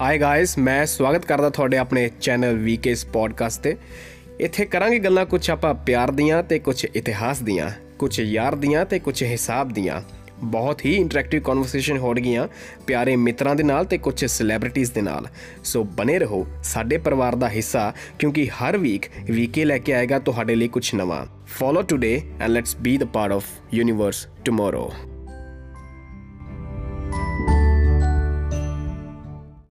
Hi guys ਮੈਂ ਸਵਾਗਤ ਕਰਦਾ ਤੁਹਾਡੇ ਆਪਣੇ ਚੈਨਲ ਵੀਕੇਸ ਪੋਡਕਾਸਟ ਤੇ। ਇੱਥੇ ਕਰਾਂਗੇ ਗੱਲਾਂ ਕੁਝ ਆਪਾਂ ਪਿਆਰ ਦੀਆਂ ਤੇ ਕੁਝ ਇਤਿਹਾਸ ਦੀਆਂ ਕੁਝ ਯਾਰ ਦੀਆਂ ਤੇ ਕੁਝ ਹਿਸਾਬ ਦੀਆਂ। ਬਹੁਤ ਹੀ ਇੰਟਰੈਕਟਿਵ ਕਨਵਰਸੇਸ਼ਨ ਹੋਣਗੀਆਂ ਪਿਆਰੇ ਮਿੱਤਰਾਂ ਦੇ ਨਾਲ ਤੇ ਕੁਝ ਸੈਲੀਬ੍ਰਿਟੀਜ਼ ਦੇ ਨਾਲ। ਸੋ ਬਨੇ ਰਹੋ ਸਾਡੇ ਪਰਿਵਾਰ ਦਾ ਹਿੱਸਾ, ਕਿਉਂਕਿ ਹਰ ਵੀਕ ਵੀਕੇ ਲੈ ਕੇ ਆਏਗਾ ਤੁਹਾਡੇ ਲਈ ਕੁਝ ਨਵਾਂ। Follow today and let's be the part of universe tomorrow